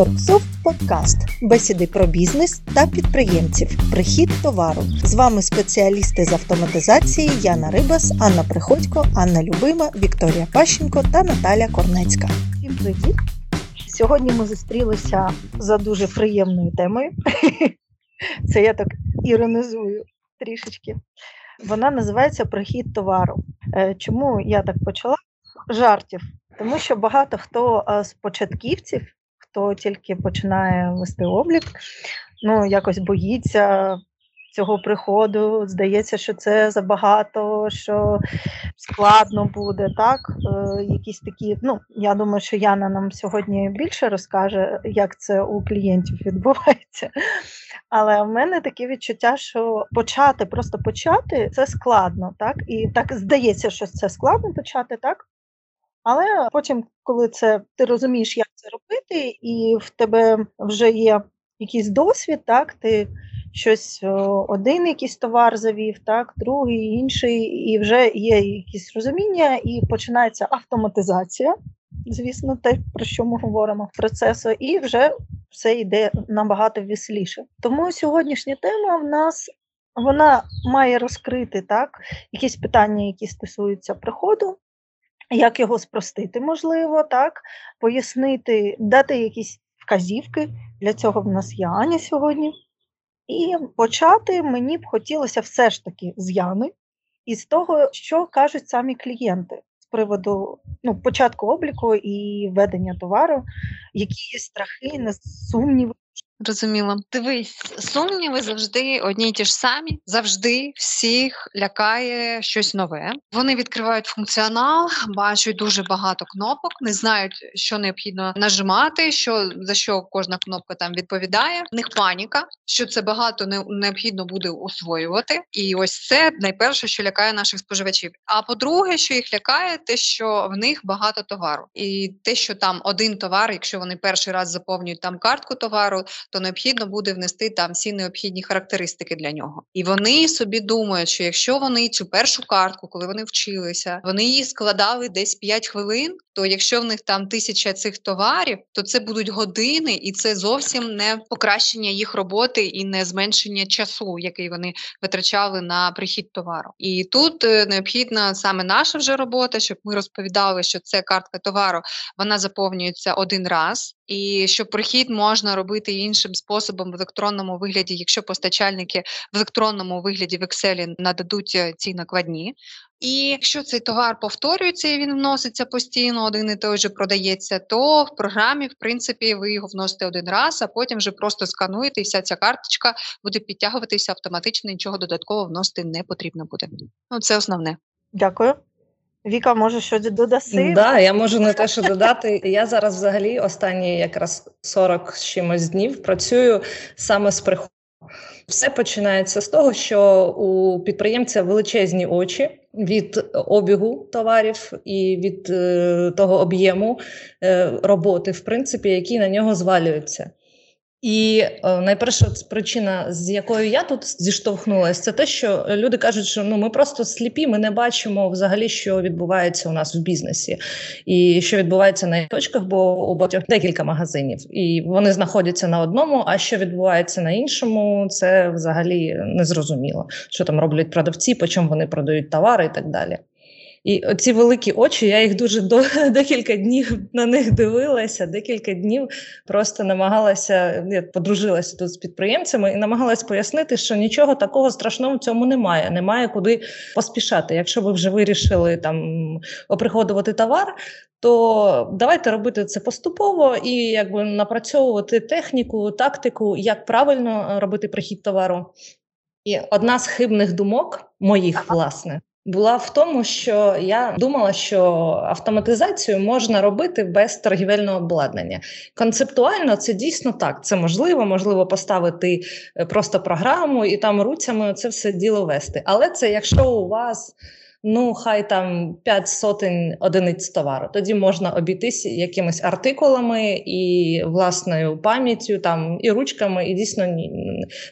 Торксофт Подкаст. Бесіди про бізнес та підприємців. Прихід товару. З вами спеціалісти з автоматизації Яна Рибас, Анна Приходько, Анна Любима, Вікторія Пащенко та Наталя Корнецька. Всім привіт! Сьогодні ми зустрілися за дуже приємною темою. Це я так іронізую трішечки. Вона називається Прихід товару. Е, чому я так почала? Жартів. Тому що багато хто е, з початківців, хто тільки починає вести облік, ну якось боїться цього приходу. Здається, що це забагато, що складно буде. Так, е, якісь такі. Ну я думаю, що Яна нам сьогодні більше розкаже, як це у клієнтів відбувається. Але в мене таке відчуття, що почати, просто почати це складно, так і так здається, що це складно почати, так. Але потім, коли це ти розумієш, як це робити, і в тебе вже є якийсь досвід, так ти щось один якийсь товар завів, так, другий, інший, і вже є якісь розуміння, і починається автоматизація. Звісно, те, про що ми говоримо процесу, і вже все йде набагато веселіше. Тому сьогоднішня тема в нас вона має розкрити так якісь питання, які стосуються приходу, як його спростити, можливо, так, пояснити, дати якісь вказівки. Для цього в нас є Аня сьогодні. І почати мені б хотілося все ж таки з Яни і з того, що кажуть самі клієнти з приводу ну, початку обліку і ведення товару, які є страхи, сумніви, Розуміло. Дивись, сумніви завжди одні й ті ж самі, завжди всіх лякає щось нове. Вони відкривають функціонал, бачать дуже багато кнопок, не знають, що необхідно нажимати, що за що кожна кнопка там відповідає. В них паніка, що це багато не необхідно буде освоювати. І ось це найперше, що лякає наших споживачів. А по-друге, що їх лякає, те, що в них багато товару, і те, що там один товар, якщо вони перший раз заповнюють там картку товару то необхідно буде внести там всі необхідні характеристики для нього. І вони собі думають, що якщо вони цю першу картку, коли вони вчилися, вони її складали десь 5 хвилин. То якщо в них там тисяча цих товарів, то це будуть години, і це зовсім не покращення їх роботи і не зменшення часу, який вони витрачали на прихід товару. І тут е, необхідна саме наша вже робота, щоб ми розповідали, що це картка товару вона заповнюється один раз, і що прихід можна робити іншим способом в електронному вигляді, якщо постачальники в електронному вигляді в Excel нададуть е, ці накладні. І якщо цей товар повторюється і він вноситься постійно, один і той же продається, то в програмі, в принципі, ви його вносите один раз, а потім вже просто скануєте, і вся ця карточка буде підтягуватися автоматично, нічого додатково вносити не потрібно буде. Ну, це основне. Дякую. Віка, може, щось додаси? Да, я можу не те, що додати. Я зараз взагалі останні якраз 40 з чимось днів працюю саме з приходом. Все починається з того, що у підприємця величезні очі від обігу товарів і від е, того об'єму е, роботи, в принципі, які на нього звалюються. І е, найперша причина, з якою я тут зіштовхнулася, це те, що люди кажуть, що ну ми просто сліпі, ми не бачимо взагалі, що відбувається у нас в бізнесі, і що відбувається на точках, бо у багатьох декілька магазинів, і вони знаходяться на одному. А що відбувається на іншому, це взагалі незрозуміло, що там роблять продавці, по чому вони продають товари і так далі. І оці великі очі, я їх дуже до декілька днів на них дивилася, декілька днів просто намагалася, я подружилася тут з підприємцями і намагалася пояснити, що нічого такого страшного в цьому немає. Немає куди поспішати. Якщо ви вже вирішили там оприходувати товар. То давайте робити це поступово і якби напрацьовувати техніку, тактику, як правильно робити прихід товару. І одна з хибних думок моїх, власне, була в тому, що я думала, що автоматизацію можна робити без торгівельного обладнання. Концептуально це дійсно так. Це можливо, можливо поставити е, просто програму і там руцями це все діло вести. Але це якщо у вас ну хай там 5 сотень одиниць товару. Тоді можна обійтись якимись артикулами і власною пам'яттю, там і ручками, і дійсно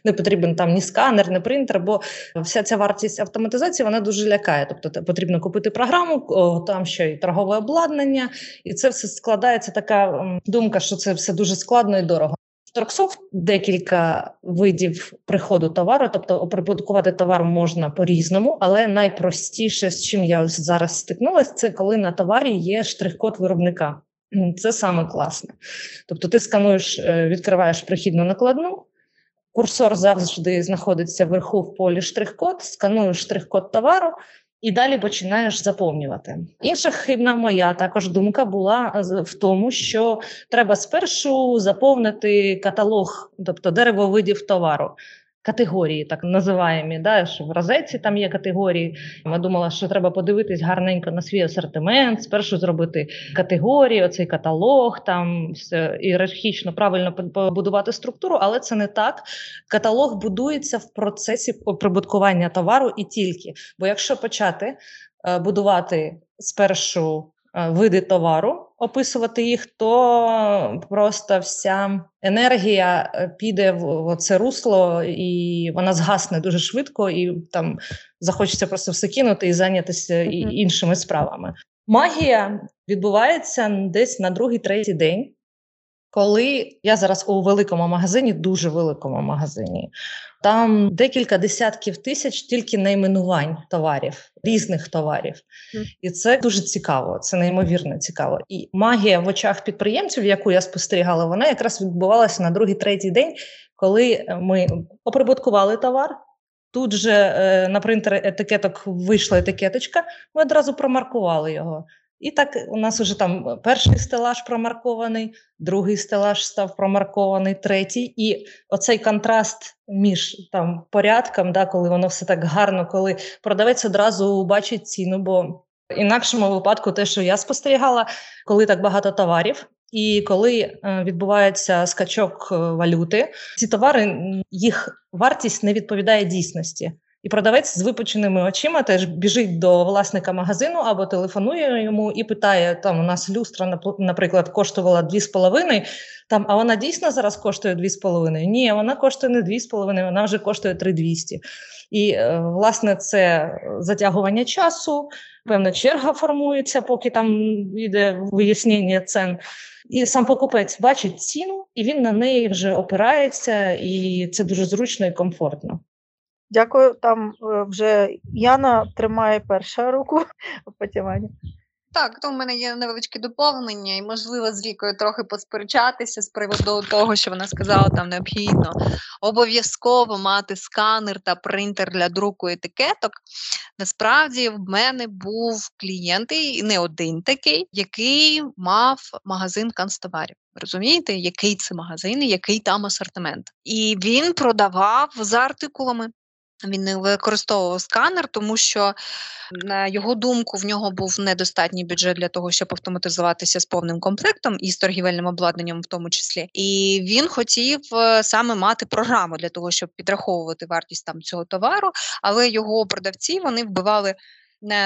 не потрібен там ні сканер, ні принтер, бо вся ця вартість автоматизації вона дуже лякає. Тобто потрібно купити програму, там ще й торгове обладнання, і це все складається така думка, що це все дуже складно і дорого. Торксофт декілька видів приходу товару, тобто оприбуткувати товар можна по-різному, але найпростіше, з чим я зараз стикнулася, це коли на товарі є штрих-код виробника. Це саме класне. Тобто, ти скануєш, е, відкриваєш прихідну накладну, курсор завжди знаходиться вверху в полі штрих-код, скануєш штрих-код товару і далі починаєш заповнювати. Інша хибна моя також думка була е, в тому, що треба спершу заповнити каталог, тобто дерево видів товару категорії, так називаємо, да, що в розетці там є категорії. Я думала, що треба подивитись гарненько на свій асортимент, спершу зробити категорії, оцей каталог, там все ієрархічно правильно побудувати структуру, але це не так. Каталог будується в процесі прибуткування товару і тільки. Бо якщо почати е, будувати спершу Е, види товару, описувати їх, то просто вся енергія е, піде в це русло, і вона згасне дуже швидко, і там захочеться просто все кинути і зайнятися іншими справами. Магія відбувається десь на другий, третій день. Коли я зараз у великому магазині, дуже великому магазині, там декілька десятків тисяч тільки найменувань товарів, різних товарів. Mm. І це дуже цікаво, це неймовірно цікаво. І магія в очах підприємців, яку я спостерігала, вона якраз відбувалася на другий, третій день, коли ми оприбуткували товар. Тут же е, на принтер етикеток вийшла етикеточка, ми одразу промаркували його. І так у нас вже там перший стелаж промаркований, другий стелаж став промаркований, третій. І оцей контраст між там порядком, да, коли воно все так гарно, коли продавець одразу бачить ціну. Бо інакшому випадку, те, що я спостерігала, коли так багато товарів. І коли е, відбувається скачок е, валюти, ці товари їх вартість не відповідає дійсності. І продавець з випученими очима теж біжить до власника магазину або телефонує йому і питає: там у нас люстра, наприклад, коштувала 2,5, там, а вона дійсно зараз коштує 2,5? Ні, вона коштує не 2,5, вона вже коштує 3,200. І, е, власне, це затягування часу, певна черга формується, поки там йде вияснення цен. І сам покупець бачить ціну, і він на неї вже опирається, і це дуже зручно і комфортно. Дякую. Там е, вже Яна тримає перша руку, а. Так, то в мене є невеличке доповнення, і можливо з вікою трохи посперечатися з приводу того, що вона сказала, там необхідно обов'язково мати сканер та принтер для друку етикеток. Насправді в мене був клієнт, і не один такий, який мав магазин канцтоварів. Розумієте, який це магазин, і який там асортимент, і він продавав за артикулами. Він не використовував сканер, тому що, на його думку, в нього був недостатній бюджет для того, щоб автоматизуватися з повним комплектом і з торгівельним обладнанням, в тому числі. І він хотів е, саме мати програму для того, щоб підраховувати вартість там цього товару, але його продавці вони вбивали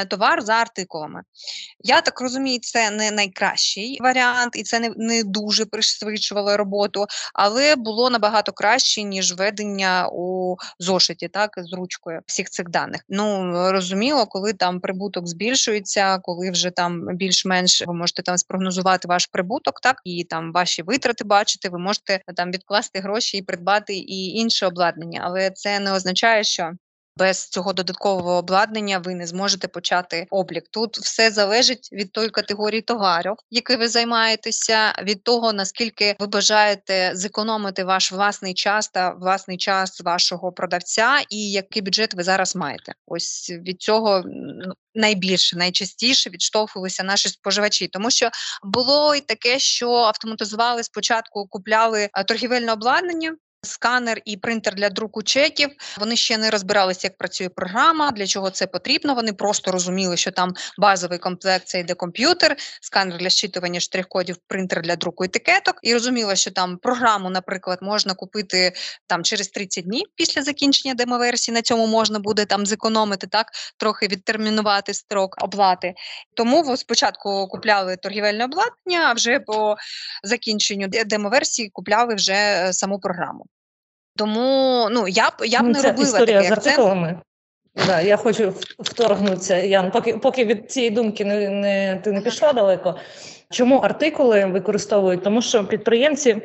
товар за артикулами. Я так розумію, це не найкращий варіант, і це не не дуже пришвидшувало роботу, але було набагато краще, ніж ведення у зошиті, так з ручкою всіх цих даних. Ну розуміло, коли там прибуток збільшується, коли вже там більш-менш ви можете там спрогнозувати ваш прибуток, так і там ваші витрати бачити, ви можете там відкласти гроші і придбати і інше обладнання, але це не означає, що без цього додаткового обладнання ви не зможете почати облік. Тут все залежить від тої категорії товарів, який ви займаєтеся, від того наскільки ви бажаєте зекономити ваш власний час та власний час вашого продавця, і який бюджет ви зараз маєте. Ось від цього найбільше найчастіше відштовхувалися наші споживачі, тому що було й таке, що автоматизували спочатку, купляли торгівельне обладнання сканер і принтер для друку чеків. Вони ще не розбиралися, як працює програма, для чого це потрібно. Вони просто розуміли, що там базовий комплект це йде комп'ютер, сканер для щитування штрих-кодів, принтер для друку етикеток. І розуміла, що там програму, наприклад, можна купити там через 30 днів після закінчення демоверсії. На цьому можна буде там зекономити так, трохи відтермінувати строк оплати. Тому спочатку купляли торгівельне обладнання, а вже по закінченню демоверсії купляли вже е, саму програму. Тому ну я б я б не не робила історія такий з артикулами. Да, я хочу вторгнутися, Ян, поки поки від цієї думки не, не ти не пішла далеко. Чому артикули використовують? Тому що підприємці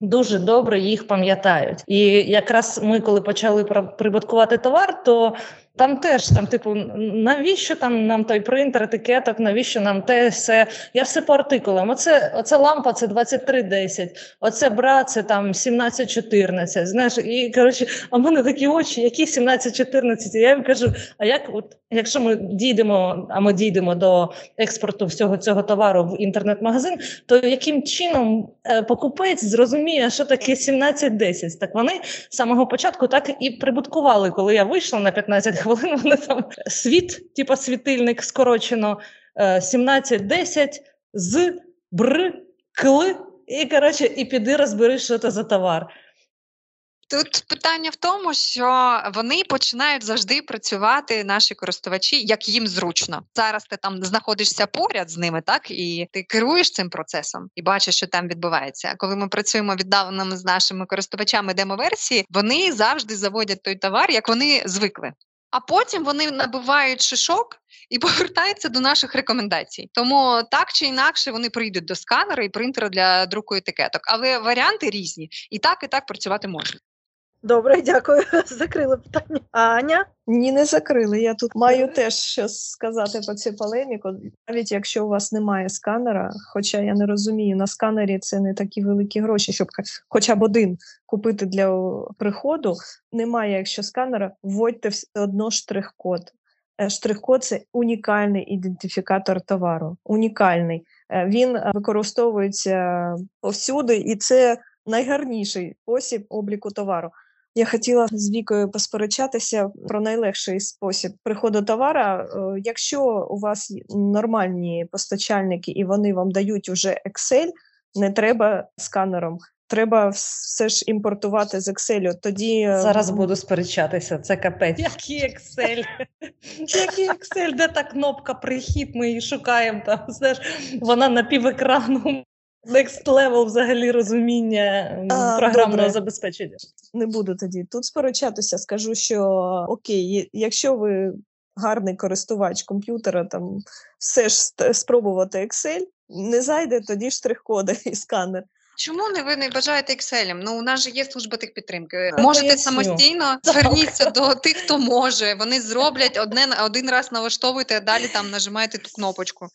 дуже добре їх пам'ятають. І якраз ми, коли почали прибуткувати товар, то там теж там, типу, навіщо там нам той принтер, етикеток, навіщо нам те все? Я все по артикулам. Оце оце лампа, це 2310, оце бра, це там 1714. Знаєш, і коротше, а в мене такі очі, які 1714? Я їм кажу: а як, от якщо ми дійдемо, а ми дійдемо до експорту всього цього товару в інтернет-магазин, то яким чином е, покупець зрозуміє, що таке 1710? Так вони з самого початку так і прибуткували, коли я вийшла на 15 хвилин вони там світ, типу світильник скорочено 17-10 е, з бр, кл, і коротше, і піди розбери, що це за товар. Тут питання в тому, що вони починають завжди працювати, наші користувачі, як їм зручно. Зараз ти там знаходишся поряд з ними, так і ти керуєш цим процесом і бачиш, що там відбувається. Коли ми працюємо віддалено з нашими користувачами демоверсії, вони завжди заводять той товар, як вони звикли а потім вони набивають шишок і повертаються до наших рекомендацій. Тому так чи інакше вони прийдуть до сканера і принтера для друку етикеток, але варіанти різні, і так, і так працювати можна. Добре, дякую. Закрили питання. Аня? Ні, не закрили. Я тут маю теж щось сказати про цю полеміку. Навіть якщо у вас немає сканера, хоча я не розумію, на сканері це не такі великі гроші, щоб хоча б один купити для приходу. Немає, якщо сканера, вводьте все одно штрих-код. Е, штрих-код це унікальний ідентифікатор товару. Унікальний. Е, він використовується повсюди, і це найгарніший спосіб обліку товару. Я хотіла з вікою посперечатися про найлегший спосіб приходу товара. Е, якщо у вас нормальні постачальники і вони вам дають уже Excel, не треба сканером. Треба все ж імпортувати з Excel. Тоді е, зараз буду сперечатися. Це капець. Який Excel? Який Excel? Де та кнопка прихід? Ми її шукаємо там. Знаєш, вона на півекрану next level взагалі розуміння а, програмного добре. забезпечення. Не буду тоді тут сперечатися. Скажу, що окей, якщо ви гарний користувач комп'ютера, там все ж спробувати Excel, не зайде тоді штрих-коди і сканер. Чому не ви не бажаєте Excel? Ну у нас же є служба техпідтримки. Можете Поясню. самостійно зверніться до тих, хто може. Вони зроблять одне один раз налаштовуйте, а далі там нажимаєте ту кнопочку.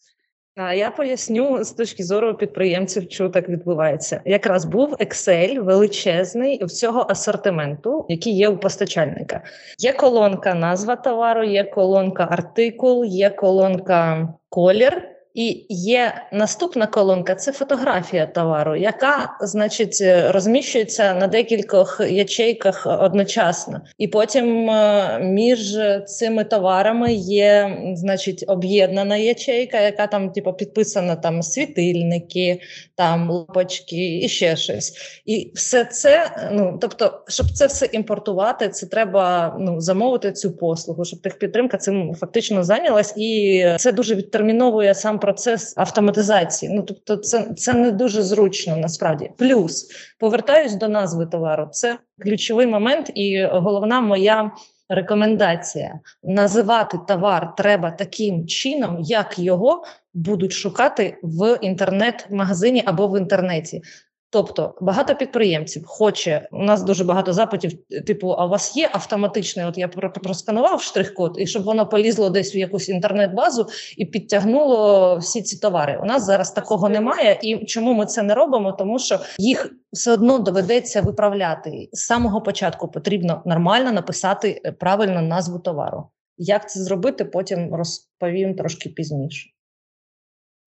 Я поясню з точки зору підприємців, що так відбувається. Якраз був Excel величезний всього асортименту, який є у постачальника. Є колонка назва товару, є колонка артикул, є колонка колір. І є наступна колонка це фотографія товару, яка, значить, е, розміщується на декількох ячейках одночасно. І потім е, між цими товарами є, значить, об'єднана ячейка, яка там, типу, підписана там світильники, там лампочки і ще щось. І все це, ну тобто, щоб це все імпортувати, це треба ну, замовити цю послугу, щоб техпідтримка цим фактично зайнялась, і це дуже відтерміновує сам процес автоматизації. Ну тобто, це це не дуже зручно насправді. Плюс повертаюсь до назви товару. Це ключовий момент, і головна моя. Рекомендація називати товар треба таким чином, як його будуть шукати в інтернет-магазині або в інтернеті. Тобто багато підприємців хоче. У нас дуже багато запитів, типу, а у вас є автоматичний? От я просканував штрих-код, і щоб воно полізло десь в якусь інтернет-базу і підтягнуло всі ці товари. У нас зараз такого немає. І чому ми це не робимо? Тому що їх все одно доведеться виправляти з самого початку. Потрібно нормально написати е, правильну назву товару. Як це зробити? Потім розповім трошки пізніше.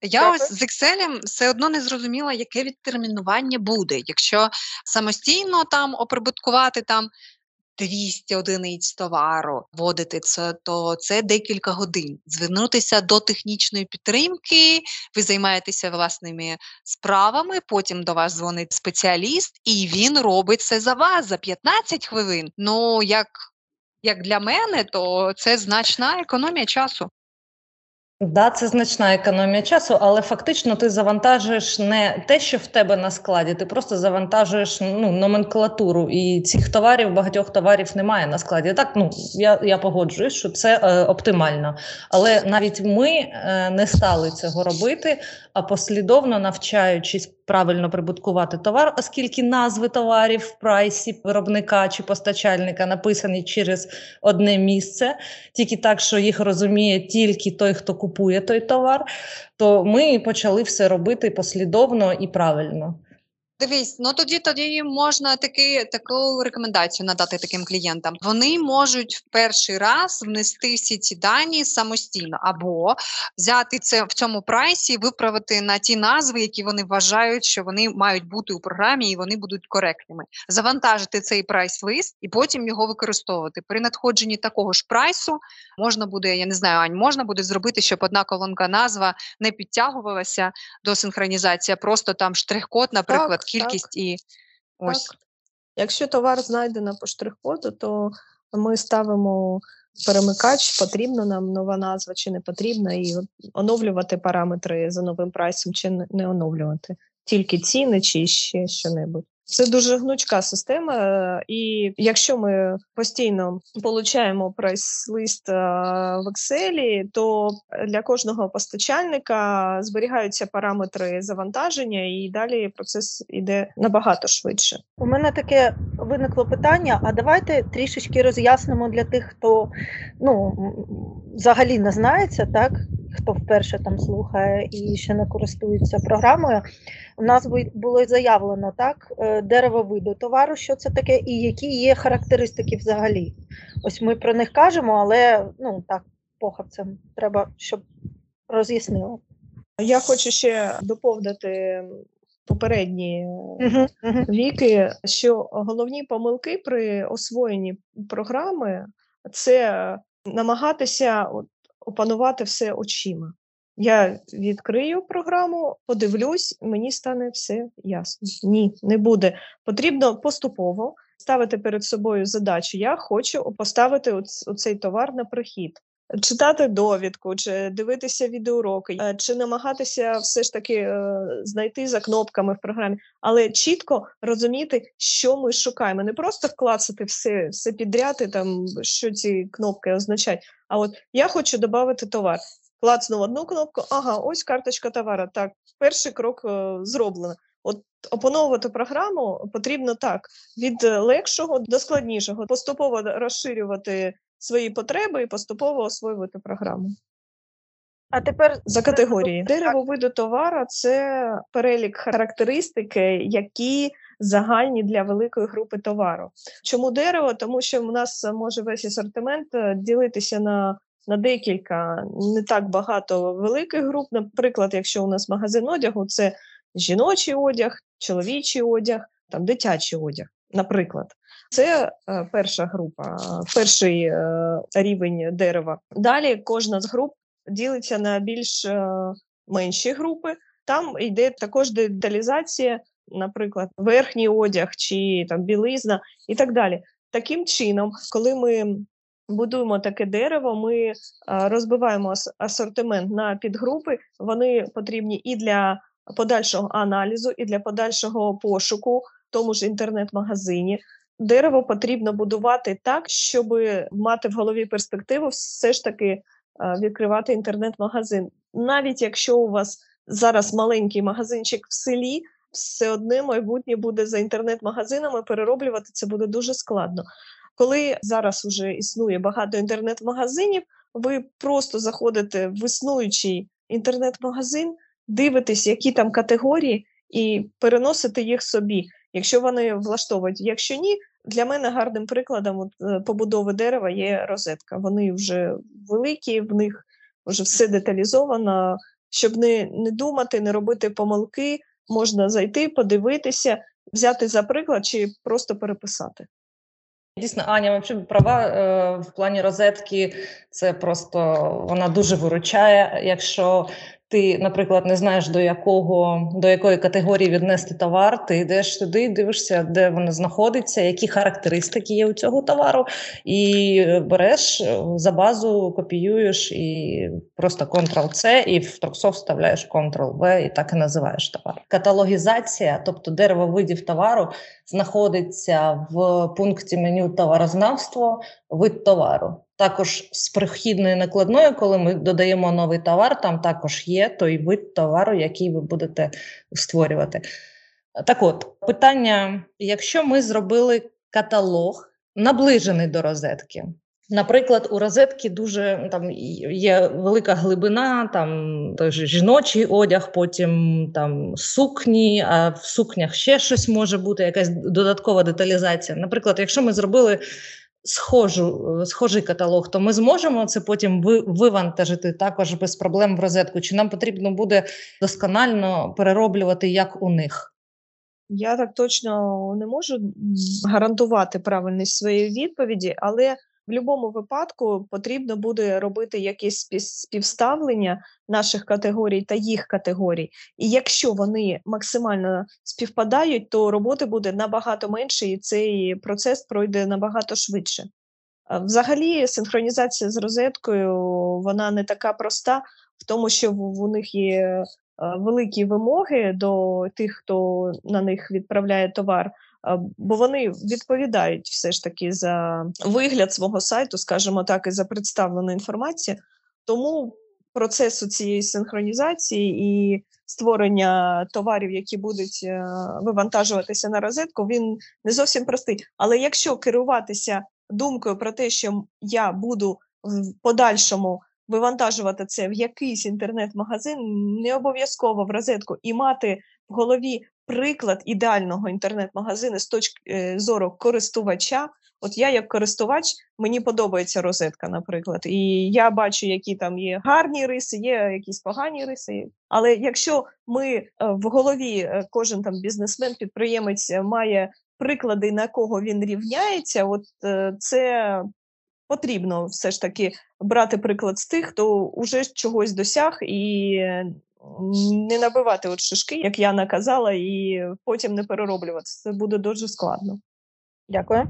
Я ось з Excel все одно не зрозуміла, яке відтермінування буде. Якщо самостійно там оприбуткувати там 200 одиниць товару вводити це, то це декілька годин. Звернутися до технічної підтримки, ви займаєтеся власними справами. Потім до вас дзвонить спеціаліст, і він робить це за вас за 15 хвилин. Ну як, як для мене, то це значна економія часу. Да, це значна економія часу, але фактично ти завантажуєш не те, що в тебе на складі, ти просто завантажуєш ну, номенклатуру. І цих товарів, багатьох товарів немає на складі. Так, ну я я погоджуюсь, що це е, оптимально. Але навіть ми е, не стали цього робити, а послідовно навчаючись правильно прибуткувати товар, оскільки назви товарів в прайсі виробника чи постачальника написані через одне місце, тільки так, що їх розуміє тільки той, хто купує той товар, то ми почали все робити послідовно і правильно. Дивись, ну тоді тоді можна таки таку рекомендацію надати таким клієнтам. Вони можуть в перший раз внести всі ці дані самостійно, або взяти це в цьому прайсі, виправити на ті назви, які вони вважають, що вони мають бути у програмі, і вони будуть коректними. Завантажити цей прайс-лист і потім його використовувати. При надходженні такого ж прайсу можна буде, я не знаю, Ань, можна буде зробити, щоб одна колонка назва не підтягувалася до синхронізації, а просто там штрих-код, наприклад кількість так, і ось. Так. Якщо товар знайдено по штрих-коду, то ми ставимо перемикач, потрібна нам нова назва чи не потрібна, і оновлювати параметри за новим прайсом, чи не оновлювати. Тільки ціни, чи ще що-небудь. Це дуже гнучка система, е, і якщо ми постійно получаємо прайс-лист е, в Excel, то для кожного постачальника зберігаються параметри завантаження, і далі процес іде набагато швидше. У мене таке виникло питання: а давайте трішечки роз'яснимо для тих, хто ну взагалі не знається, так хто вперше там слухає і ще не користується програмою. У нас було заявлено так, е, дерево виду товару, що це таке, і які є характеристики взагалі. Ось ми про них кажемо, але ну так, похабцем треба, щоб роз'яснили. Я хочу ще доповнити попередні uh-huh, uh-huh. віки, що головні помилки при освоєнні програми це намагатися от, опанувати все очима. Я відкрию програму, подивлюсь, мені стане все ясно. Ні, не буде. Потрібно поступово ставити перед собою задачу. Я хочу поставити оцей товар на прихід, читати довідку, чи дивитися відеоуроки, е, чи намагатися все ж таки е, знайти за кнопками в програмі, але чітко розуміти, що ми шукаємо. Не просто вклацати все все підряд, і там що ці кнопки означають. А от я хочу додати товар клацнув одну кнопку, ага, ось карточка товара. Так, перший крок е, зроблено. От опановувати програму потрібно так: від легшого до складнішого, поступово розширювати свої потреби і поступово освоювати програму. А тепер за категорії дерево виду товара це перелік характеристики, які загальні для великої групи товару. Чому дерево? Тому що у нас може весь асортимент е, ділитися на на декілька, не так багато великих груп. Наприклад, якщо у нас магазин одягу, це жіночий одяг, чоловічий одяг, там дитячий одяг. Наприклад, це е, перша група, перший е, рівень дерева. Далі кожна з груп ділиться на більш е, менші групи. Там йде також деталізація, наприклад, верхній одяг чи там білизна і так далі. Таким чином, коли ми будуємо таке дерево, ми розбиваємо асортимент на підгрупи. Вони потрібні і для подальшого аналізу, і для подальшого пошуку, в тому ж інтернет-магазині. Дерево потрібно будувати так, щоб мати в голові перспективу, все ж таки відкривати інтернет-магазин. Навіть якщо у вас зараз маленький магазинчик в селі, все одне майбутнє буде за інтернет-магазинами перероблювати це буде дуже складно. Коли зараз вже існує багато інтернет-магазинів, ви просто заходите в існуючий інтернет-магазин, дивитесь, які там категорії, і переносите їх собі, якщо вони влаштовують. Якщо ні, для мене гарним прикладом от, е, побудови дерева є розетка. Вони вже великі, в них вже все деталізовано, щоб не, не думати, не робити помилки, можна зайти, подивитися, взяти за приклад чи просто переписати. Дійсно, Аня, взагалі права е, в плані розетки. Це просто вона дуже виручає. Якщо ти, наприклад, не знаєш до якого до якої категорії віднести товар, ти йдеш туди, дивишся, де воно знаходиться, які характеристики є у цього товару, і береш за базу, копіюєш і просто Ctrl-C, і в Торксофт вставляєш Ctrl-V, і так і називаєш товар. Каталогізація, тобто дерево видів товару, знаходиться в пункті меню товарознавство, вид товару. Також з прихідною накладною, коли ми додаємо новий товар, там також є той вид товару, який ви будете створювати. Так от, питання: якщо ми зробили каталог, наближений до розетки. Наприклад, у розетки дуже там є велика глибина, там жіночий одяг, потім там сукні, а в сукнях ще щось може бути, якась додаткова деталізація. Наприклад, якщо ми зробили схожу, схожий каталог, то ми зможемо це потім вивантажити також без проблем в розетку. Чи нам потрібно буде досконально перероблювати як у них? Я так точно не можу гарантувати правильність своєї відповіді, але в будь-якому випадку потрібно буде робити якесь співставлення наших категорій та їх категорій. І якщо вони максимально співпадають, то роботи буде набагато менше, і цей процес пройде набагато швидше. Взагалі, синхронізація з розеткою вона не така проста, в тому, що у них є великі вимоги до тих, хто на них відправляє товар бо вони відповідають все ж таки за вигляд свого сайту, скажімо так, і за представлену інформацію. Тому процесу цієї синхронізації і створення товарів, які будуть е, вивантажуватися на розетку, він не зовсім простий. Але якщо керуватися думкою про те, що я буду в подальшому вивантажувати це в якийсь інтернет-магазин, не обов'язково в розетку і мати в голові приклад ідеального інтернет-магазину з точки е, зору користувача. От я, як користувач, мені подобається розетка, наприклад, і я бачу, які там є гарні риси, є якісь погані риси. Але якщо ми е, в голові, е, кожен там бізнесмен, підприємець має приклади, на кого він рівняється, от це потрібно все ж таки брати приклад з тих, хто вже чогось досяг і не набивати от шишки, як я наказала, і потім не перероблювати. Це буде дуже складно. Дякую.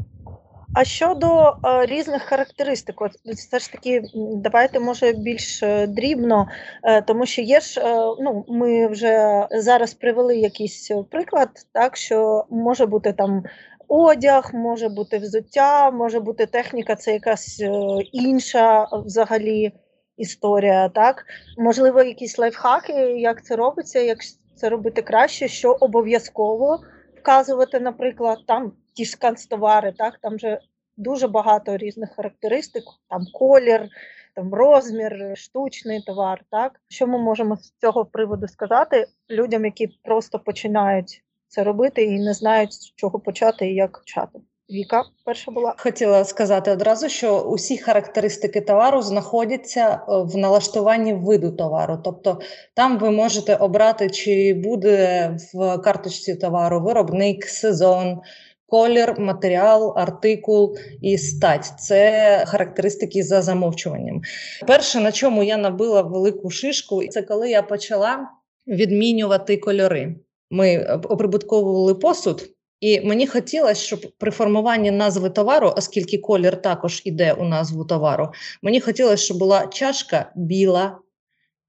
А щодо е, різних характеристик, от все ж таки, давайте може більш е, дрібно, е, тому що є ж, е, ну ми вже зараз привели якийсь приклад, так що може бути там одяг, може бути взуття, може бути техніка, це якась е, інша взагалі історія, так? Можливо, якісь лайфхаки, як це робиться, як це робити краще, що обов'язково вказувати, наприклад, там ті ж канцтовари, так, там же дуже багато різних характеристик, там колір, там розмір, штучний товар. так? Що ми можемо з цього приводу сказати людям, які просто починають це робити і не знають, з чого почати і як почати? Віка перша була хотіла сказати одразу, що усі характеристики товару знаходяться е, в налаштуванні виду товару. Тобто там ви можете обрати, чи буде в карточці товару виробник, сезон, колір, матеріал, артикул і стать. Це характеристики за замовчуванням. Перше, на чому я набила велику шишку, це коли я почала відмінювати кольори. Ми оприбутковували посуд. І мені хотілося, щоб при формуванні назви товару, оскільки колір також іде у назву товару, мені хотілося, щоб була чашка біла,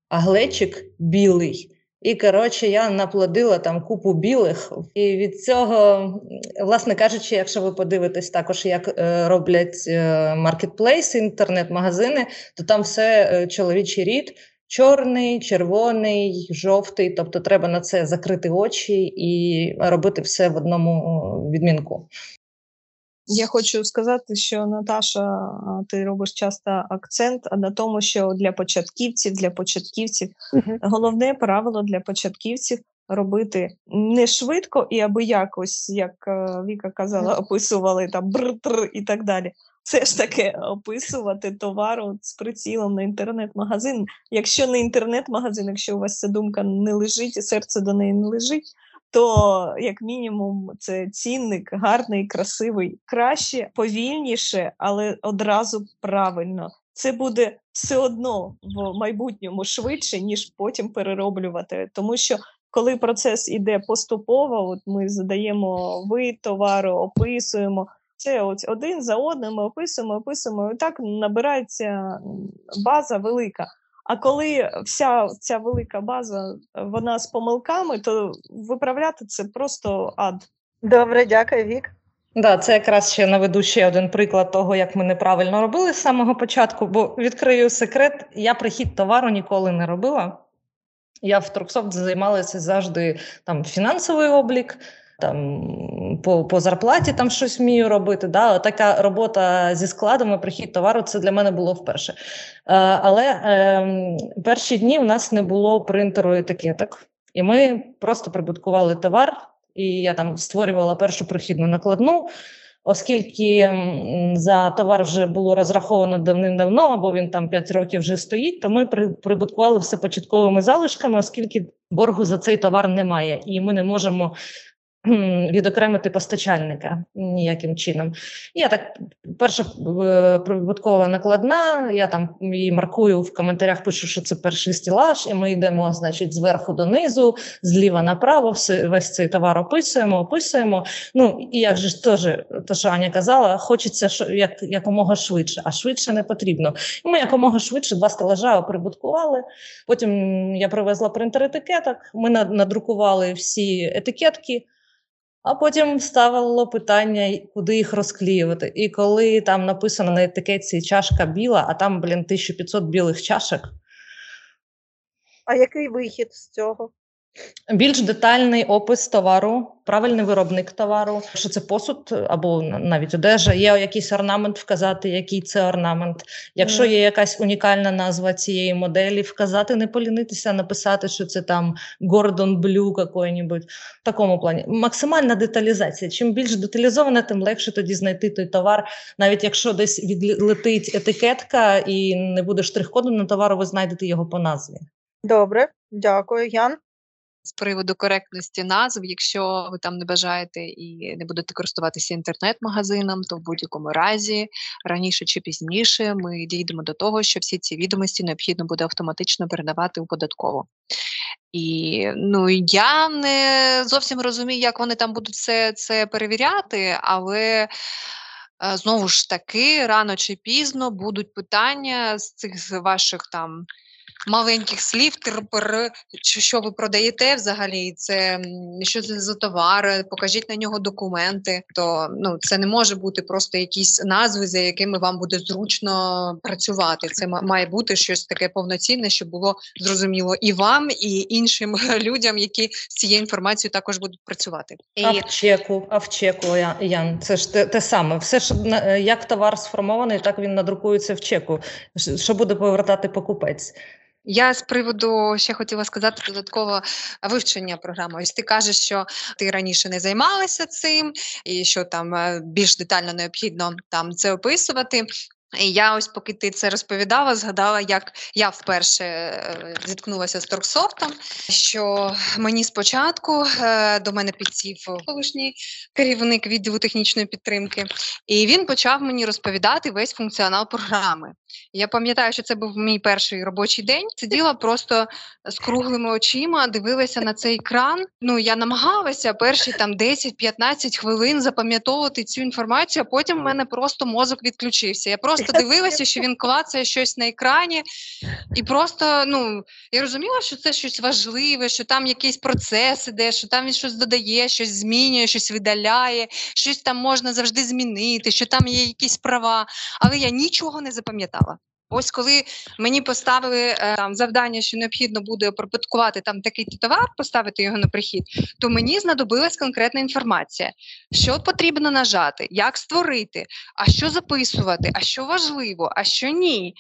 а глечик білий. І, коротше, я наплодила там купу білих. І від цього, власне кажучи, якщо ви подивитесь також, як е, роблять е, маркетплейси, інтернет-магазини, то там все е, чоловічий рід чорний, червоний, жовтий. Тобто, треба на це закрити очі і робити все в одному відмінку. Я хочу сказати, що Наташа, ти робиш часто акцент на тому, що для початківців, для початківців uh-huh. головне правило для початківців робити не швидко і аби якось, як е, Віка казала, описували там бр-тр і так далі. Це ж таке описувати товар от з прицілом на інтернет-магазин. Якщо не інтернет-магазин, якщо у вас ця думка не лежить і серце до неї не лежить, то як мінімум це цінник гарний, красивий, краще, повільніше, але одразу правильно. Це буде все одно в майбутньому швидше, ніж потім перероблювати, тому що. Коли процес іде поступово, от ми задаємо вид товару, описуємо це ось один за одним ми описуємо, описуємо, і так набирається база велика. А коли вся ця велика база вона з помилками, то виправляти це просто ад. Добре, дякую, Вік. Да, це якраз ще наведу ще один приклад того, як ми неправильно робили з самого початку. Бо відкрию секрет, я прихід товару ніколи не робила. Я в Труксофт займалася завжди там фінансовий облік, там по по зарплаті там щось вмію робити. Да? Така робота зі складами, прихід товару це для мене було вперше. Е, але е, перші дні в нас не було принтеру етикеток, і ми просто прибуткували товар, і я там створювала першу прихідну накладну. Оскільки за товар вже було розраховано давним-давно, або він там 5 років вже стоїть, то ми прибуткували все початковими залишками, оскільки боргу за цей товар немає, і ми не можемо відокремити постачальника ніяким чином. Я так перша е, прибуткова накладна, я там її маркую в коментарях, пишу, що це перший стілаж, і ми йдемо, значить, зверху донизу, зліва направо, все, весь цей товар описуємо, описуємо. Ну і як же ж теж, те, що Аня казала, хочеться як якомога швидше, а швидше не потрібно. І ми якомога швидше два стелажа оприбуткували. Потім я привезла принтер етикеток, ми надрукували всі етикетки. А потім ставило питання, куди їх розклеювати. І коли там написано на етикетці чашка біла, а там, блін, 1500 білих чашок. А який вихід з цього? Більш детальний опис товару, правильний виробник товару, що це посуд або навіть одежа. Є якийсь орнамент, вказати, який це орнамент. Якщо є якась унікальна назва цієї моделі, вказати, не полінитися, написати, що це там Gordon Blue какой-нибудь. В такому плані. Максимальна деталізація. Чим більш деталізована, тим легше тоді знайти той товар. Навіть якщо десь відлетить етикетка і не буде штрих-коду на товару, ви знайдете його по назві. Добре, дякую, Ян з приводу коректності назв, якщо ви там не бажаєте і не будете користуватися інтернет-магазином, то в будь-якому разі раніше чи пізніше ми дійдемо до того, що всі ці відомості необхідно буде автоматично передавати у податкову. І ну я не зовсім розумію, як вони там будуть це, це перевіряти, але. Е, знову ж таки, рано чи пізно будуть питання з цих ваших там маленьких слів, терпер, що ви продаєте взагалі, це що це за товар, покажіть на нього документи. То ну це не може бути просто якісь назви, за якими вам буде зручно працювати. Це має бути щось таке повноцінне, щоб було зрозуміло і вам, і іншим людям, які з цією інформацією також будуть працювати. А в чеку, а в чеку, Ян, це ж те, те саме. Все ж як товар сформований, так він надрукується в чеку. Що буде повертати покупець. Я з приводу ще хотіла сказати додатково вивчення програми. Ось ти кажеш, що ти раніше не займалася цим, і що там е, більш детально необхідно там це описувати. І я ось, поки ти це розповідала, згадала, як я вперше е, зіткнулася з Торксофтом, що мені спочатку е, до мене підсів колишній керівник відділу технічної підтримки, і він почав мені розповідати весь функціонал програми. Я пам'ятаю, що це був мій перший робочий день. Сиділа просто з круглими очима, дивилася на цей екран. Ну я намагалася перші там 10-15 хвилин запам'ятовувати цю інформацію. а Потім в мене просто мозок відключився. Я просто дивилася, що він клацає щось на екрані, і просто ну я розуміла, що це щось важливе, що там якийсь процес іде, що там він щось додає, щось змінює, щось видаляє, щось там можна завжди змінити, що там є якісь права. Але я нічого не запам'ятала. Ось коли мені поставили е, там завдання, що необхідно буде пропадкувати там такий товар, поставити його на прихід, то мені знадобилась конкретна інформація, що потрібно нажати, як створити, а що записувати, а що важливо, а що ні.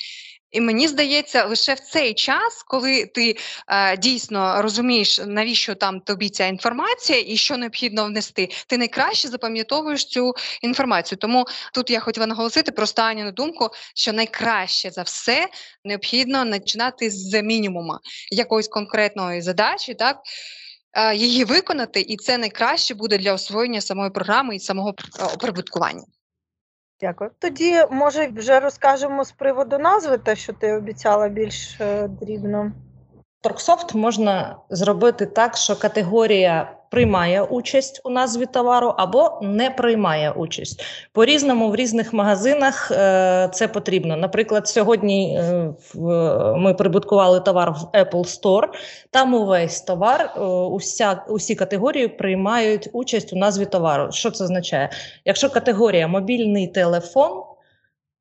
І мені здається, лише в цей час, коли ти е, дійсно розумієш, навіщо там тобі ця інформація і що необхідно внести, ти найкраще запам'ятовуєш цю інформацію. Тому тут я хотіла наголосити про Станіну думку, що найкраще за все необхідно починати з мінімуму якоїсь конкретної задачі, так. Е, її виконати, і це найкраще буде для освоєння самої програми і самого е, оприбуткування. Дякую. Тоді, може, вже розкажемо з приводу назви, те, що ти обіцяла більш е, дрібно. Торксофт можна зробити так, що категорія приймає участь у назві товару або не приймає участь. По різному в різних магазинах е, це потрібно. Наприклад, сьогодні е, ми прибуткували товар в Apple Store. Там увесь товар, е, уся, усі категорії приймають участь у назві товару. Що це означає? Якщо категорія мобільний телефон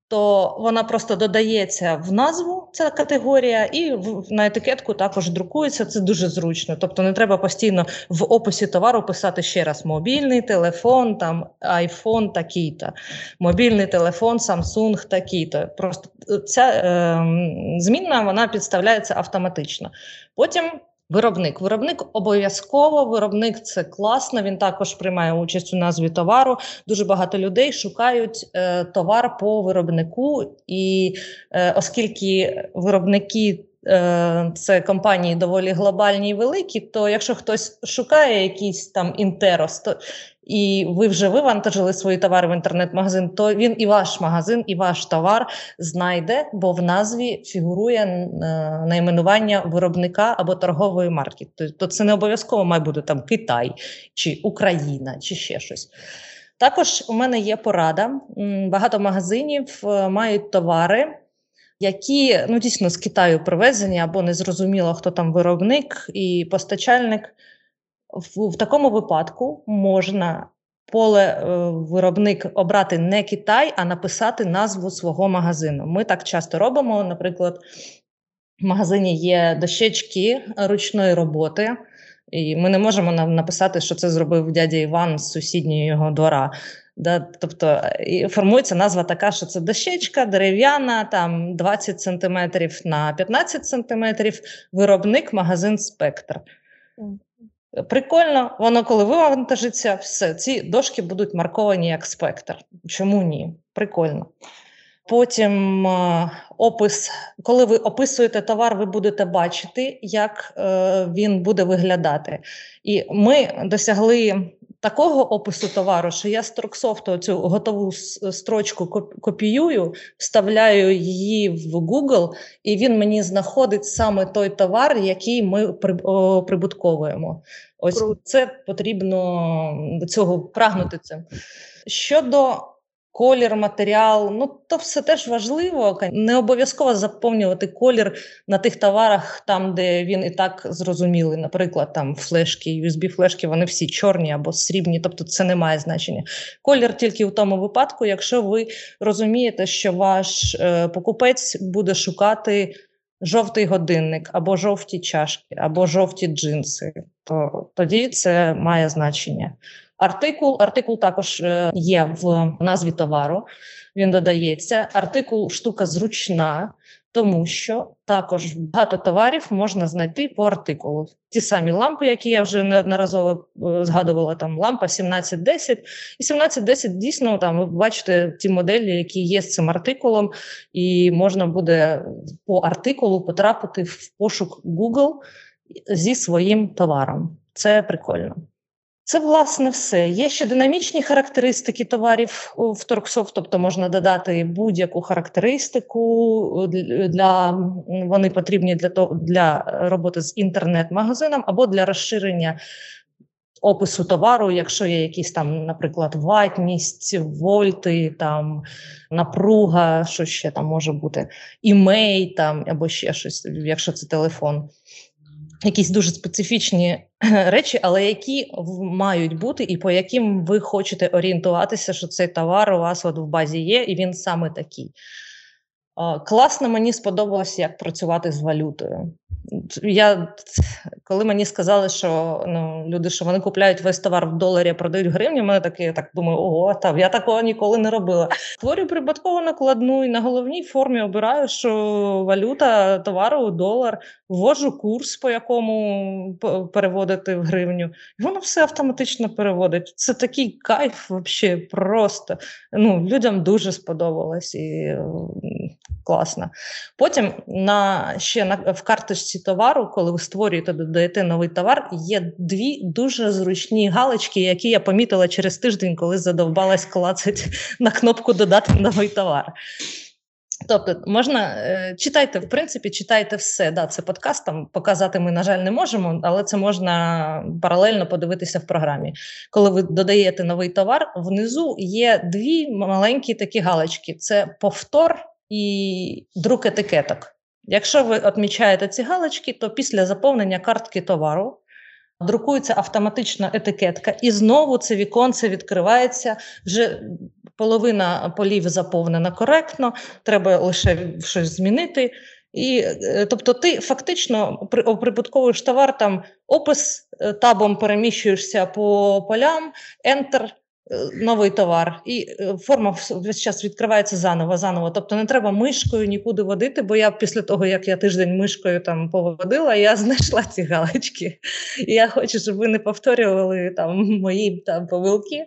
то вона просто додається в назву, ця категорія, і на етикетку також друкується. Це дуже зручно. Тобто не треба постійно в описі товару писати ще раз: мобільний телефон, там iPhone такий-то, мобільний телефон, Samsung такий-то. Просто ця е, змінна вона підставляється автоматично. Потім. Виробник. Виробник обов'язково, виробник це класно. Він також приймає участь у назві товару. Дуже багато людей шукають е, товар по виробнику, і е, оскільки виробники е, це компанії доволі глобальні і великі, то якщо хтось шукає якийсь там інтерос, то і ви вже вивантажили свої товари в інтернет-магазин, то він і ваш магазин, і ваш товар знайде, бо в назві фігурує е, найменування виробника або торгової марки. То це не обов'язково має бути там Китай чи Україна, чи ще щось. Також у мене є порада. Багато магазинів е, мають товари. Які ну дійсно з Китаю привезені або незрозуміло, хто там виробник і постачальник в, в такому випадку можна поле е, виробник обрати не Китай, а написати назву свого магазину. Ми так часто робимо. Наприклад, в магазині є дощечки ручної роботи. І ми не можемо написати, що це зробив дядя Іван з сусіднього його двора. Да, Тобто і формується назва така, що це дощечка дерев'яна, там 20 см на 15 см, виробник магазин Спектр. Прикольно, воно коли вивантажиться, все, ці дошки будуть марковані як спектр. Чому ні? Прикольно. Потім е, опис, коли ви описуєте товар, ви будете бачити, як е, він буде виглядати. І ми досягли такого опису товару, що я з Торксофту цю готову строчку копіюю, вставляю її в Google, і він мені знаходить саме той товар, який ми прибутковуємо. Ось це потрібно до цього прагнути цим. Щодо колір, матеріал. Ну то все теж важливо. Не обов'язково заповнювати колір на тих товарах, там де він і так зрозумілий. Наприклад, там флешки, USB-флешки, вони всі чорні або срібні, тобто це не має значення. Колір тільки в тому випадку, якщо ви розумієте, що ваш е, покупець буде шукати. Жовтий годинник, або жовті чашки, або жовті джинси, то тоді це має значення. Артикул артикул також е, є в назві товару. Він додається. Артикул штука зручна, тому що також багато товарів можна знайти по артикулу. Ті самі лампи, які я вже неодноразово е, згадувала, там лампа 1710. І 1710 дійсно там ви бачите ті моделі, які є з цим артикулом, і можна буде по артикулу потрапити в пошук Google зі своїм товаром. Це прикольно. Це, власне, все. Є ще динамічні характеристики товарів в Торксофт, тобто можна додати будь-яку характеристику, для, вони потрібні для того, для роботи з інтернет-магазином або для розширення опису товару, якщо є якісь там, наприклад, ватність, вольти, там, напруга, що ще там може бути, імей там, або ще щось, якщо це телефон якісь дуже специфічні речі, але які мають бути, і по яким ви хочете орієнтуватися, що цей товар у вас от в базі є, і він саме такий. Класно, мені сподобалось, як працювати з валютою. Я, Коли мені сказали, що ну, люди, що вони купляють весь товар в доларі, а продають в гривні, мене таке, я так думаю, ого, так, я такого ніколи не робила. Творю прибутково накладну і на головній формі обираю, що валюта товару долар, ввожу курс, по якому переводити в гривню, і воно все автоматично переводить. Це такий кайф, взагалі, просто. Ну, Людям дуже сподобалось і класно. Потім на ще на в карточці товару, коли ви створюєте, додаєте новий товар, є дві дуже зручні галочки, які я помітила через тиждень, коли задовбалась клацати на кнопку Додати новий товар. Тобто, можна е, читайте, в принципі, читайте все. Да, Це подкаст там показати ми, на жаль, не можемо, але це можна паралельно подивитися в програмі. Коли ви додаєте новий товар, внизу є дві маленькі такі галочки: це повтор і друк етикеток. Якщо ви відмічаєте ці галочки, то після заповнення картки товару друкується автоматична етикетка, і знову це віконце відкривається. Вже половина полів заповнена коректно, треба лише щось змінити. І, е, Тобто, ти фактично оприбутковуєш товар, там опис е, табом переміщуєшся по полям, ентер. Е, новий товар, і е, форма весь час відкривається заново, заново. Тобто не треба мишкою нікуди водити, бо я після того, як я тиждень мишкою там поводила, я знайшла ці галочки. І я хочу, щоб ви не повторювали там мої там помилки.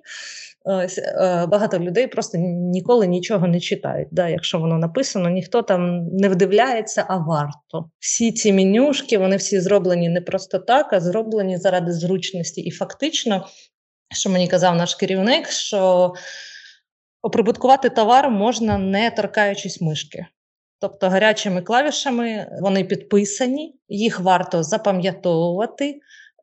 Ось е, багато людей просто ніколи нічого не читають. Да, Якщо воно написано, ніхто там не вдивляється, а варто. Всі ці менюшки, вони всі зроблені не просто так, а зроблені заради зручності. І фактично що мені казав наш керівник, що оприбуткувати товар можна не торкаючись мишки. Тобто гарячими клавішами вони підписані, їх варто запам'ятовувати,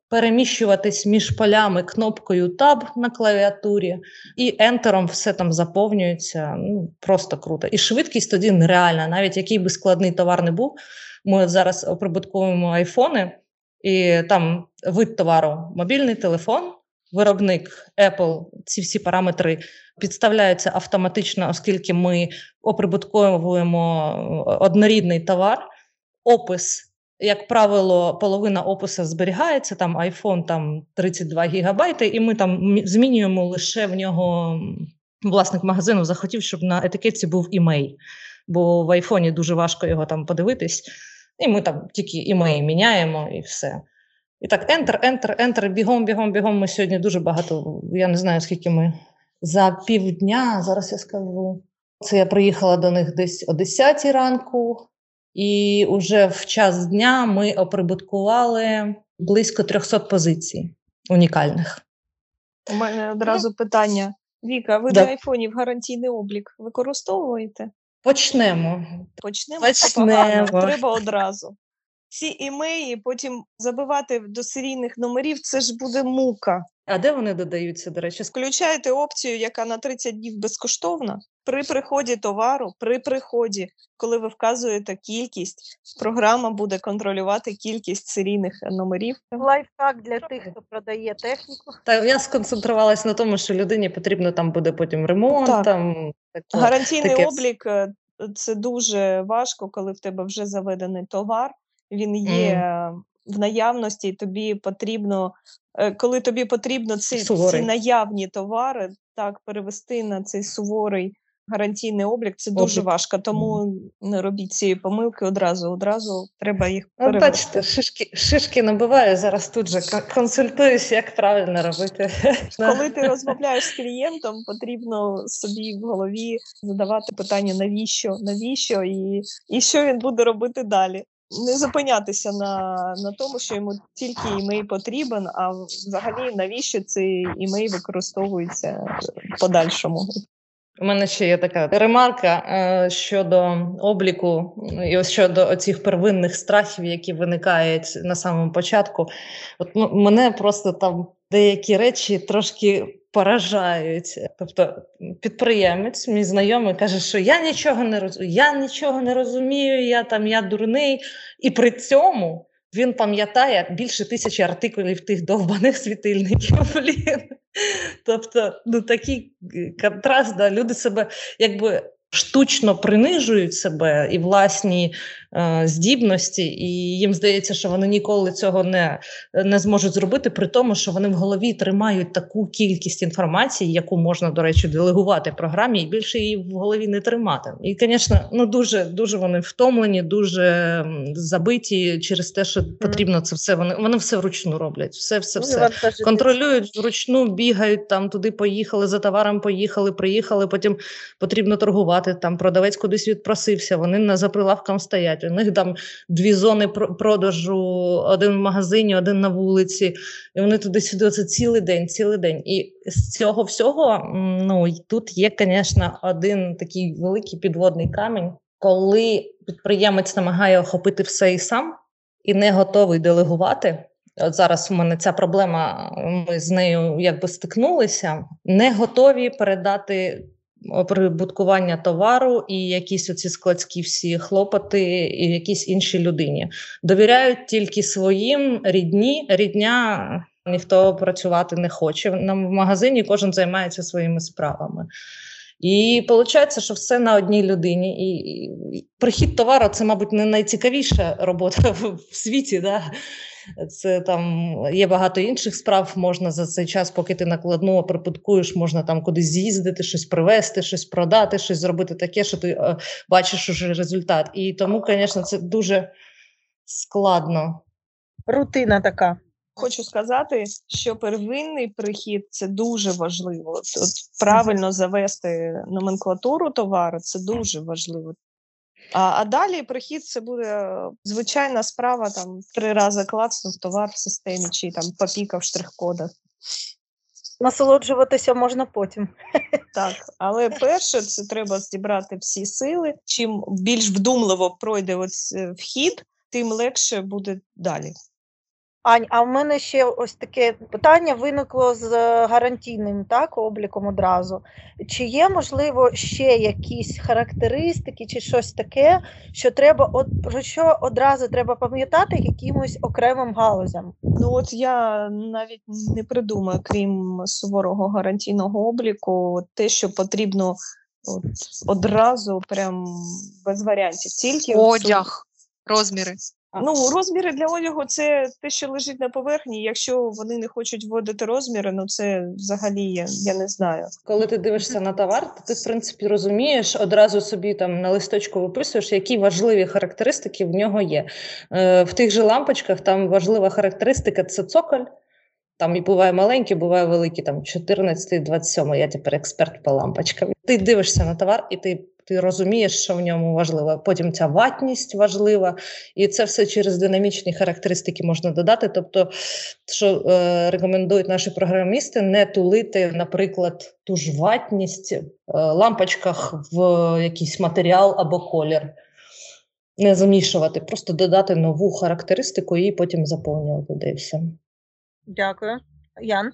переміщуватись між полями кнопкою Tab на клавіатурі, і ентером все там заповнюється. Ну, Просто круто. І швидкість тоді нереальна. Навіть який би складний товар не був. Ми зараз оприбутковуємо айфони, і там вид товару мобільний телефон виробник Apple ці всі параметри підставляються автоматично, оскільки ми оприбутковуємо однорідний товар, опис. Як правило, половина опису зберігається, там iPhone там 32 гігабайти, і ми там змінюємо лише в нього власник магазину захотів, щоб на етикетці був імей, бо в айфоні дуже важко його там подивитись. І ми там тільки імей міняємо і все. І так, ентер, ентер, ентер, бігом, бігом, бігом. Ми сьогодні дуже багато. Я не знаю, скільки ми за півдня, зараз я скажу. Це я приїхала до них десь о 10 ранку, і вже в час дня ми оприбуткували близько 300 позицій унікальних. У мене одразу питання. Віка, ви да. на айфонів гарантійний облік використовуєте? Почнемо. Почнемо. Почнемо. Треба одразу ці імеї потім забивати до серійних номерів, це ж буде мука. А де вони додаються, до речі? Включаєте опцію, яка на 30 днів безкоштовна. При приході товару, при приході, коли ви вказуєте кількість, програма буде контролювати кількість серійних номерів. Лайфхак для тих, хто продає техніку. Та я сконцентрувалася на тому, що людині потрібно там буде потім ремонт. Так. Там таке, гарантійний таке... облік е, це дуже важко, коли в тебе вже заведений товар він є mm. в наявності, і тобі потрібно, е, коли тобі потрібно ці, ці наявні товари, так перевести на цей суворий гарантійний облік, це дуже облік. важко. Тому не робіть цієї помилки одразу. Одразу треба їх перевести. Бачите, шишки шишки набиваю зараз. Тут же консультуюсь, як правильно робити. Коли ти розмовляєш з клієнтом, потрібно собі в голові задавати питання, навіщо, навіщо, і, і що він буде робити далі не зупинятися на на тому, що йому тільки імей потрібен, а взагалі навіщо цей імей використовується в подальшому. У мене ще є така ремарка е, щодо обліку і ось щодо цих первинних страхів, які виникають на самому початку. От ну, мене просто там деякі речі трошки поражають. Тобто підприємець, мій знайомий, каже, що я нічого не розумію, я нічого не розумію, я там я дурний. І при цьому він пам'ятає більше тисячі артикулів тих довбаних світильників. Блін. Тобто, ну такий контраст, да, люди себе якби. Штучно принижують себе і власні е, здібності, і їм здається, що вони ніколи цього не не зможуть зробити, при тому, що вони в голові тримають таку кількість інформації, яку можна, до речі, делегувати програмі, і більше її в голові не тримати. І, звісно, ну дуже дуже вони втомлені, дуже забиті через те, що потрібно це все. Вони вони все вручну роблять. Все, все, Ну, все контролюють вручну, бігають там туди. Поїхали за товаром, поїхали, приїхали. Потім потрібно торгувати. Там продавець кудись відпросився. Вони на за прилавком стоять. У них там дві зони продажу: один в магазині, один на вулиці. І вони туди-сюди. Це цілий день, цілий день. І з цього всього ну тут є, звісно, один такий великий підводний камінь, коли підприємець намагає охопити все і сам і не готовий делегувати. От зараз у мене ця проблема, ми з нею якби стикнулися, не готові передати прибуткування товару і якісь оці складські всі хлопоти, і якісь іншій людині. Довіряють тільки своїм рідні, рідня ніхто працювати не хоче. На в магазині кожен займається своїми справами. І виходить, що все на одній людині. І прихід товару це, мабуть, не найцікавіша робота в світі. Да? Це там є багато інших справ. Можна за цей час, поки ти накладно припадкуєш, можна там кудись з'їздити, щось привезти, щось продати, щось зробити таке, що ти е, бачиш уже результат. І тому, звісно, це дуже складно. Рутина така. Хочу сказати, що первинний прихід це дуже важливо. От, от правильно завести номенклатуру товару це дуже важливо. А а далі прихід це буде звичайна справа, там три рази клацнув товар в системі чи там попікав штрих-кодах. Насолоджуватися можна потім. Так, але перше це треба зібрати всі сили. Чим більш вдумливо пройде ось е, вхід, тим легше буде далі. Ань, а в мене ще ось таке питання виникло з е, гарантійним так, обліком одразу. Чи є, можливо, ще якісь характеристики чи щось таке, що треба от, про що одразу треба пам'ятати якимось окремим галузям? Ну от я навіть не придумаю, крім суворого гарантійного обліку, те, що потрібно от, одразу, прям без варіантів. Тільки одяг, розміри. Ну, розміри для одягу це те, що лежить на поверхні. Якщо вони не хочуть вводити розміри, ну це взагалі я, я не знаю. Коли ти дивишся на товар, то ти в принципі розумієш, одразу собі там на листочку виписуєш, які важливі характеристики в нього є. Е, В тих же лампочках там важлива характеристика це цоколь. Там і буває маленькі, буває великі, там 14, 27, Я тепер експерт по лампочкам. Ти дивишся на товар, і ти ти розумієш, що в ньому важливо. Потім ця ватність важлива, і це все через динамічні характеристики можна додати. Тобто, що е, рекомендують наші програмісти, не тулити, наприклад, ту ж ватність е, лампочках в якийсь матеріал або колір. Не замішувати, просто додати нову характеристику і потім заповнювати де все. Дякую. Ян?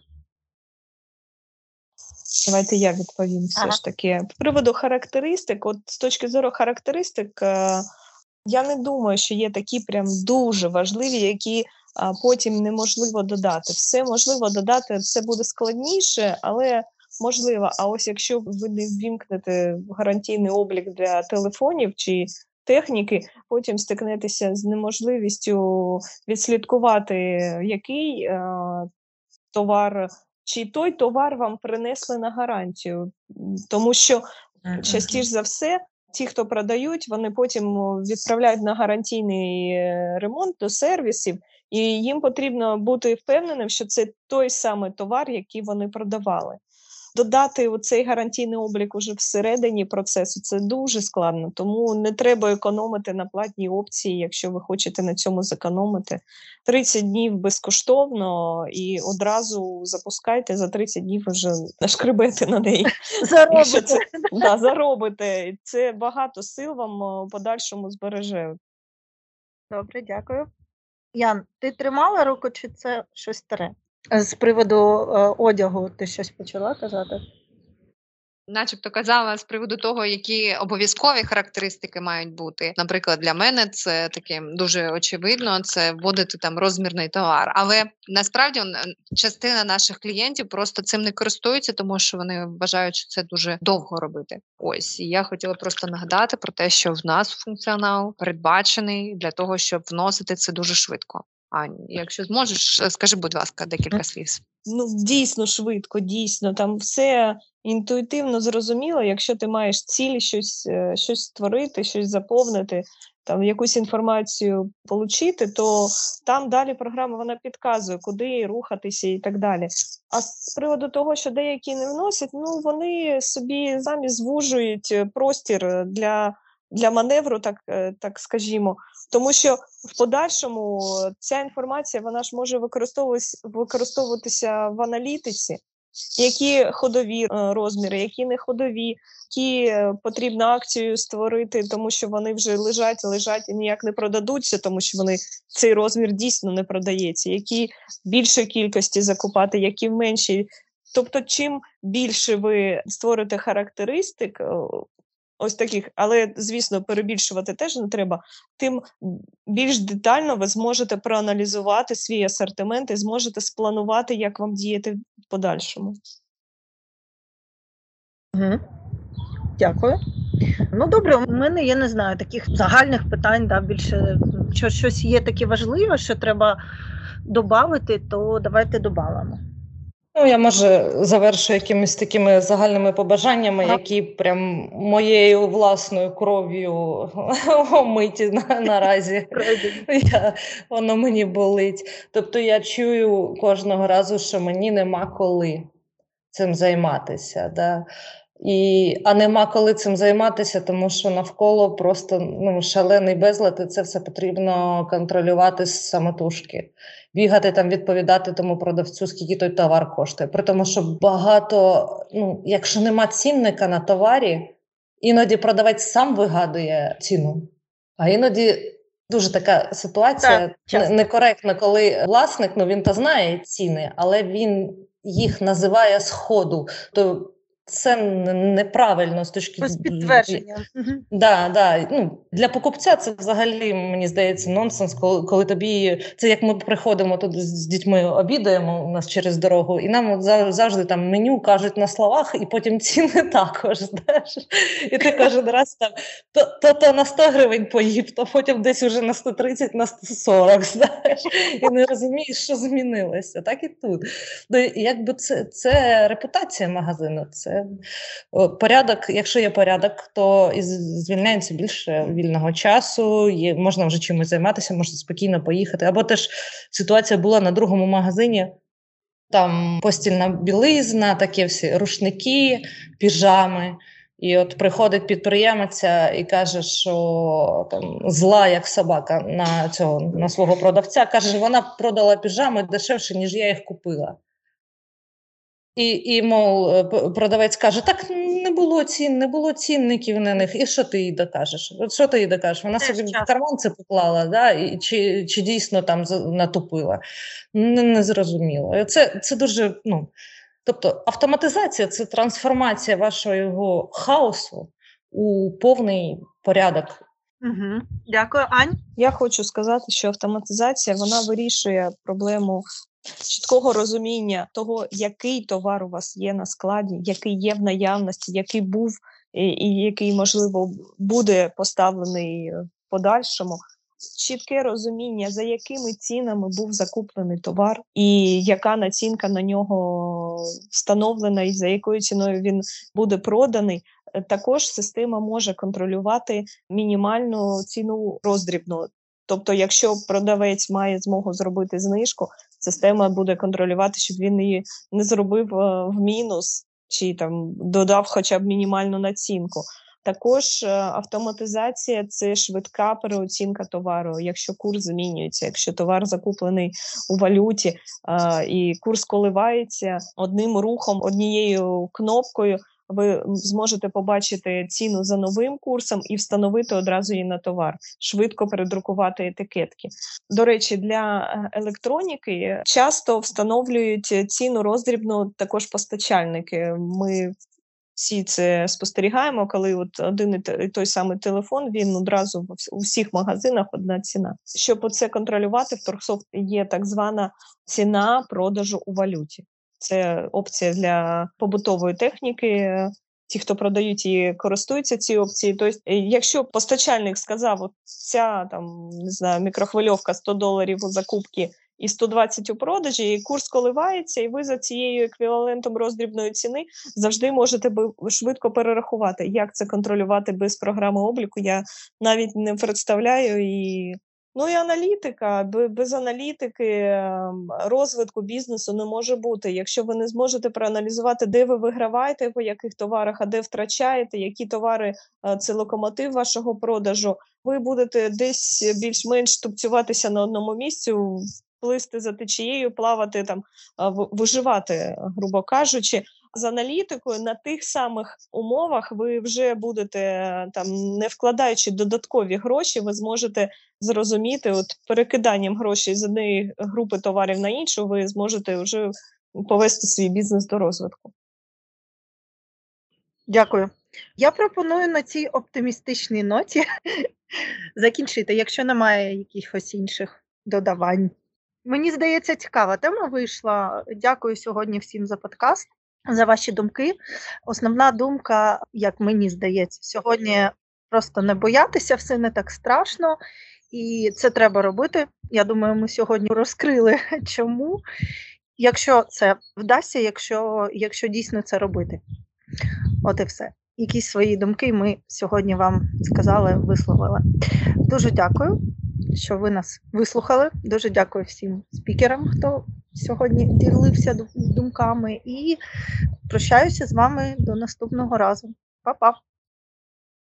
Давайте я відповім все ага. ж таки. З приводу характеристик, от з точки зору характеристик, е, я не думаю, що є такі прям дуже важливі, які потім неможливо додати. Все можливо додати, все буде складніше, але можливо. А ось якщо ви не ввімкнете гарантійний облік для телефонів чи техніки, потім стикнетеся з неможливістю відслідкувати, який е, товар чи той товар вам принесли на гарантію, тому що частіше за все. Ті, хто продають, вони потім відправляють на гарантійний е, ремонт до сервісів, і їм потрібно бути впевненим, що це той самий товар, який вони продавали додати цей гарантійний облік уже всередині процесу це дуже складно, тому не треба економити на платній опції, якщо ви хочете на цьому зекономити. 30 днів безкоштовно і одразу запускайте за 30 днів вже нашкребете на неї. Заробите. Це, да, заробите. Це багато сил вам у подальшому збереже. Добре, дякую. Ян, ти тримала руку, чи це щось старе? З приводу е, одягу ти щось почала казати? начебто казала з приводу того, які обов'язкові характеристики мають бути. Наприклад, для мене це таке дуже очевидно. Це вводити там розмірний товар. Але насправді частина наших клієнтів просто цим не користуються, тому що вони вважають, що це дуже довго робити. Ось і я хотіла просто нагадати про те, що в нас функціонал передбачений для того, щоб вносити це дуже швидко. Ань, якщо зможеш, скажи, будь ласка, декілька слів. Ну, дійсно швидко, дійсно. Там все інтуїтивно зрозуміло. Якщо ти маєш ціль щось е, щось створити, щось заповнити, там якусь інформацію отримати, то там далі програма вона підказує, куди рухатися і так далі. А з приводу того, що деякі не вносять, ну вони собі самі звужують е, простір для для маневру, так е, так скажімо, тому що в подальшому ця інформація вона ж може використовуватися використовуватися в аналітиці, які ходові е, розміри, які не ходові, які е, потрібно акцію створити, тому що вони вже лежать, лежать і ніяк не продадуться, тому що вони цей розмір дійсно не продається. Які більше кількості закупати, які в меншій. Тобто, чим більше ви створите характеристик, ось таких, але звісно, перебільшувати теж не треба. Тим більш детально ви зможете проаналізувати свій асортимент і зможете спланувати, як вам діяти в подальшому. Угу. Дякую. Ну, добре, у мене я не знаю таких загальних питань, да, більше що щось є таке важливе, що треба додати, то давайте додамо. Ну, я може завершу якимись такими загальними побажаннями, ага. які прям моєю власною кров'ю омиті на, наразі. я, Воно мені болить. Тобто я чую кожного разу, що мені нема коли цим займатися. Да? І, А нема коли цим займатися, тому що навколо просто ну, шалений безлад, і це все потрібно контролювати з самотужки. Бігати там, відповідати тому продавцю, скільки той товар коштує. При тому, що багато, ну, якщо нема цінника на товарі, іноді продавець сам вигадує ціну, а іноді. Дуже така ситуація так, некоректна, коли власник ну він то знає ціни, але він їх називає з ходу. То це неправильно з точки З підтвердження. Да, да. Ну, Для покупця це взагалі, мені здається, нонсенс, коли коли тобі. Це як ми приходимо тут з дітьми, обідаємо у нас через дорогу, і нам от завжди там меню кажуть на словах, і потім ціни також. знаєш. І ти кожен раз там то, то, то на 100 гривень поїв, то потім десь уже на 130, на 140, знаєш, і не розумієш, що змінилося. Так і тут. Ну, якби Це це репутація магазину. це порядок, якщо є порядок, то і звільняється більше вільного часу, є, можна вже чимось займатися, можна спокійно поїхати. Або теж ситуація була на другому магазині. Там постільна білизна, такі всі рушники, піжами. І от приходить підприємець і каже, що там зла як собака на цього на свого продавця. Каже, вона продала піжами дешевше, ніж я їх купила. І, і мов, е, продавець каже: так не було цін, не було цінників на них. І що ти їй докажеш? От що ти їй докажеш? Вона собі в карман це поклала, да? і, чи чи дійсно там натупила? Не, не зрозуміло. Це це дуже. ну, Тобто автоматизація це трансформація вашого хаосу у повний порядок. Угу. Дякую, Ань. Я хочу сказати, що автоматизація вона вирішує проблему чіткого розуміння того, який товар у вас є на складі, який є в наявності, який був і, і який, можливо, буде поставлений в подальшому. Чітке розуміння, за якими цінами був закуплений товар, і яка націнка на нього встановлена, і за якою ціною він буде проданий. Також система може контролювати мінімальну ціну роздрібну. Тобто, якщо продавець має змогу зробити знижку, система буде контролювати, щоб він її не зробив е, в мінус чи там додав хоча б мінімальну націнку. Також е, автоматизація це швидка переоцінка товару. Якщо курс змінюється, якщо товар закуплений у валюті е, і курс коливається одним рухом, однією кнопкою ви зможете побачити ціну за новим курсом і встановити одразу її на товар, швидко передрукувати етикетки. До речі, для е, електроніки часто встановлюють ціну роздрібну також постачальники. Ми всі це спостерігаємо, коли от один і той самий телефон він одразу у всіх магазинах одна ціна. Щоб це контролювати, в Торксофт є так звана ціна продажу у валюті. Це опція для побутової техніки. Ті, хто продають і користуються цією опцією. Тобто, якщо постачальник сказав, от ця там не знаю, мікрохвильовка 100 доларів у закупки і 120 у продажі, і курс коливається, і ви за цією еквівалентом роздрібної ціни завжди можете швидко перерахувати. Як це контролювати без програми обліку? Я навіть не представляю і. Ну і аналітика, без аналітики ем, розвитку бізнесу не може бути. Якщо ви не зможете проаналізувати, де ви виграваєте, по яких товарах, а де втрачаєте, які товари е, це локомотив вашого продажу, ви будете десь більш-менш тупцюватися на одному місці, плисти за течією, плавати там, виживати, грубо кажучи. З аналітикою на тих самих умовах ви вже будете там, не вкладаючи додаткові гроші, ви зможете зрозуміти, от перекиданням грошей з однієї групи товарів на іншу, ви зможете вже повести свій бізнес до розвитку. Дякую. Я пропоную на цій оптимістичній ноті закінчити, якщо немає якихось інших додавань. Мені здається, цікава тема вийшла. Дякую сьогодні всім за подкаст, за ваші думки. Основна думка, як мені здається, сьогодні просто не боятися, все не так страшно, і це треба робити. Я думаю, ми сьогодні розкрили чому. Якщо це вдасться, якщо, якщо дійсно це робити. От і все. Якісь свої думки ми сьогодні вам сказали, висловили. Дуже дякую що ви нас вислухали. Дуже дякую всім спікерам, хто сьогодні ділився думками, і прощаюся з вами до наступного разу. Па-па!